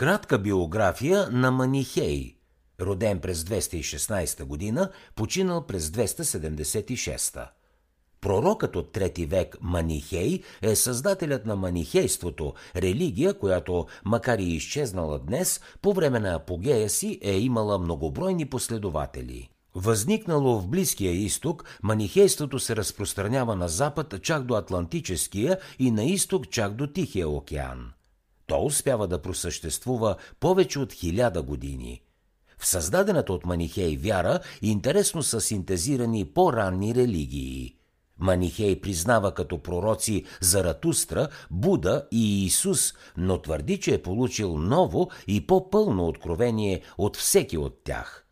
Кратка биография на Манихей. Роден през 216 година, починал през 276. Пророкът от трети век Манихей е създателят на манихейството, религия, която, макар и изчезнала днес, по време на апогея си е имала многобройни последователи. Възникнало в Близкия изток, манихейството се разпространява на запад чак до Атлантическия и на изток чак до Тихия океан. То успява да просъществува повече от хиляда години. В създадената от Манихей вяра интересно са синтезирани по-ранни религии. Манихей признава като пророци Заратустра, Буда и Исус, но твърди, че е получил ново и по-пълно откровение от всеки от тях –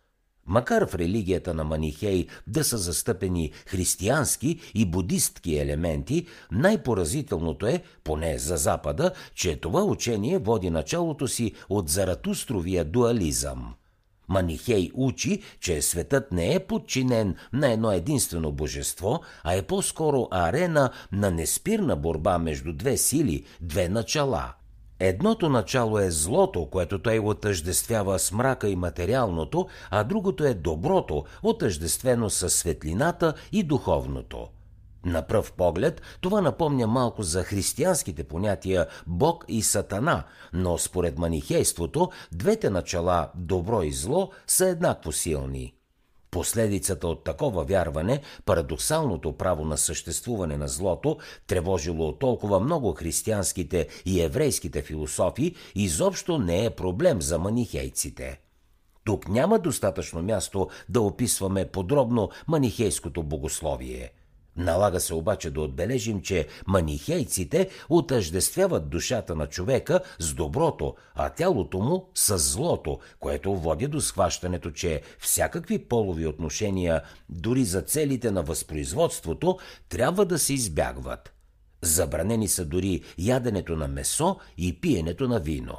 Макар в религията на Манихей да са застъпени християнски и будистки елементи, най-поразителното е, поне за Запада, че това учение води началото си от заратустровия дуализъм. Манихей учи, че светът не е подчинен на едно единствено божество, а е по-скоро арена на неспирна борба между две сили, две начала – Едното начало е злото, което той отъждествява с мрака и материалното, а другото е доброто, отъждествено с светлината и духовното. На пръв поглед това напомня малко за християнските понятия Бог и Сатана, но според манихейството двете начала добро и зло са еднакво силни – Последицата от такова вярване, парадоксалното право на съществуване на злото, тревожило толкова много християнските и еврейските философи, изобщо не е проблем за манихейците. Тук няма достатъчно място да описваме подробно манихейското богословие – Налага се обаче да отбележим, че манихейците отъждествяват душата на човека с доброто, а тялото му с злото, което води до схващането, че всякакви полови отношения, дори за целите на възпроизводството, трябва да се избягват. Забранени са дори яденето на месо и пиенето на вино.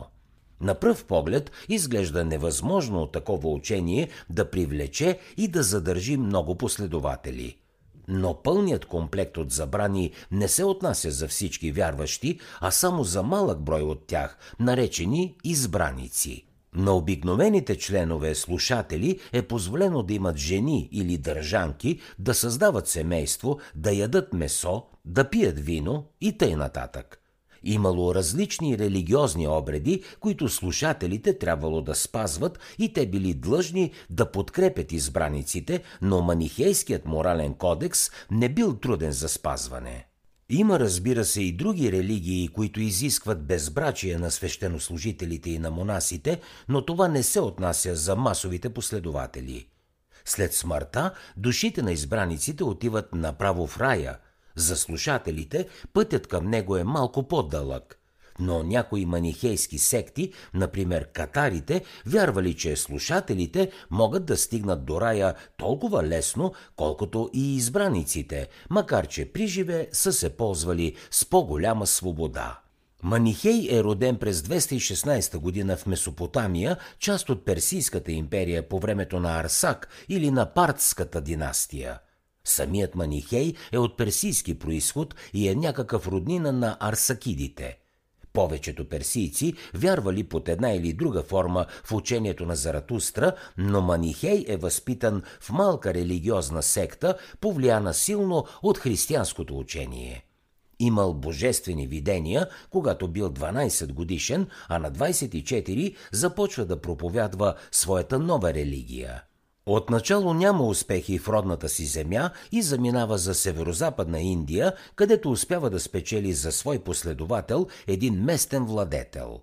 На пръв поглед изглежда невъзможно такова учение да привлече и да задържи много последователи – но пълният комплект от забрани не се отнася за всички вярващи, а само за малък брой от тях, наречени избраници. На обикновените членове слушатели е позволено да имат жени или държанки, да създават семейство, да ядат месо, да пият вино и тъй нататък. Имало различни религиозни обреди, които слушателите трябвало да спазват и те били длъжни да подкрепят избраниците, но манихейският морален кодекс не бил труден за спазване. Има, разбира се, и други религии, които изискват безбрачие на свещенослужителите и на монасите, но това не се отнася за масовите последователи. След смъртта, душите на избраниците отиват направо в рая – за слушателите пътят към него е малко по-дълъг. Но някои манихейски секти, например катарите, вярвали, че слушателите могат да стигнат до рая толкова лесно, колкото и избраниците, макар че приживе са се ползвали с по-голяма свобода. Манихей е роден през 216 година в Месопотамия, част от Персийската империя по времето на Арсак или на Партската династия – Самият Манихей е от персийски происход и е някакъв роднина на арсакидите. Повечето персийци вярвали под една или друга форма в учението на Заратустра, но Манихей е възпитан в малка религиозна секта, повлияна силно от християнското учение. Имал божествени видения, когато бил 12 годишен, а на 24 започва да проповядва своята нова религия – Отначало няма успехи в родната си земя и заминава за северо-западна Индия, където успява да спечели за свой последовател един местен владетел.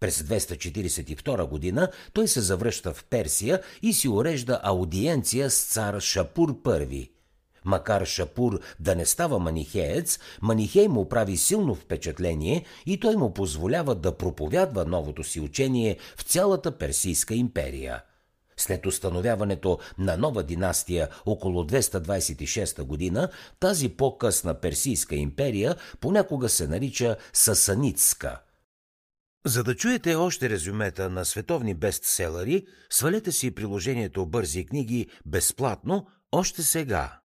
През 242 година той се завръща в Персия и си урежда аудиенция с цар Шапур I. Макар Шапур да не става манихеец, Манихей му прави силно впечатление и той му позволява да проповядва новото си учение в цялата Персийска империя – след установяването на нова династия около 226 година, тази по-късна Персийска империя понякога се нарича Сасаницка. За да чуете още резюмета на световни бестселери, свалете си приложението Бързи книги безплатно още сега.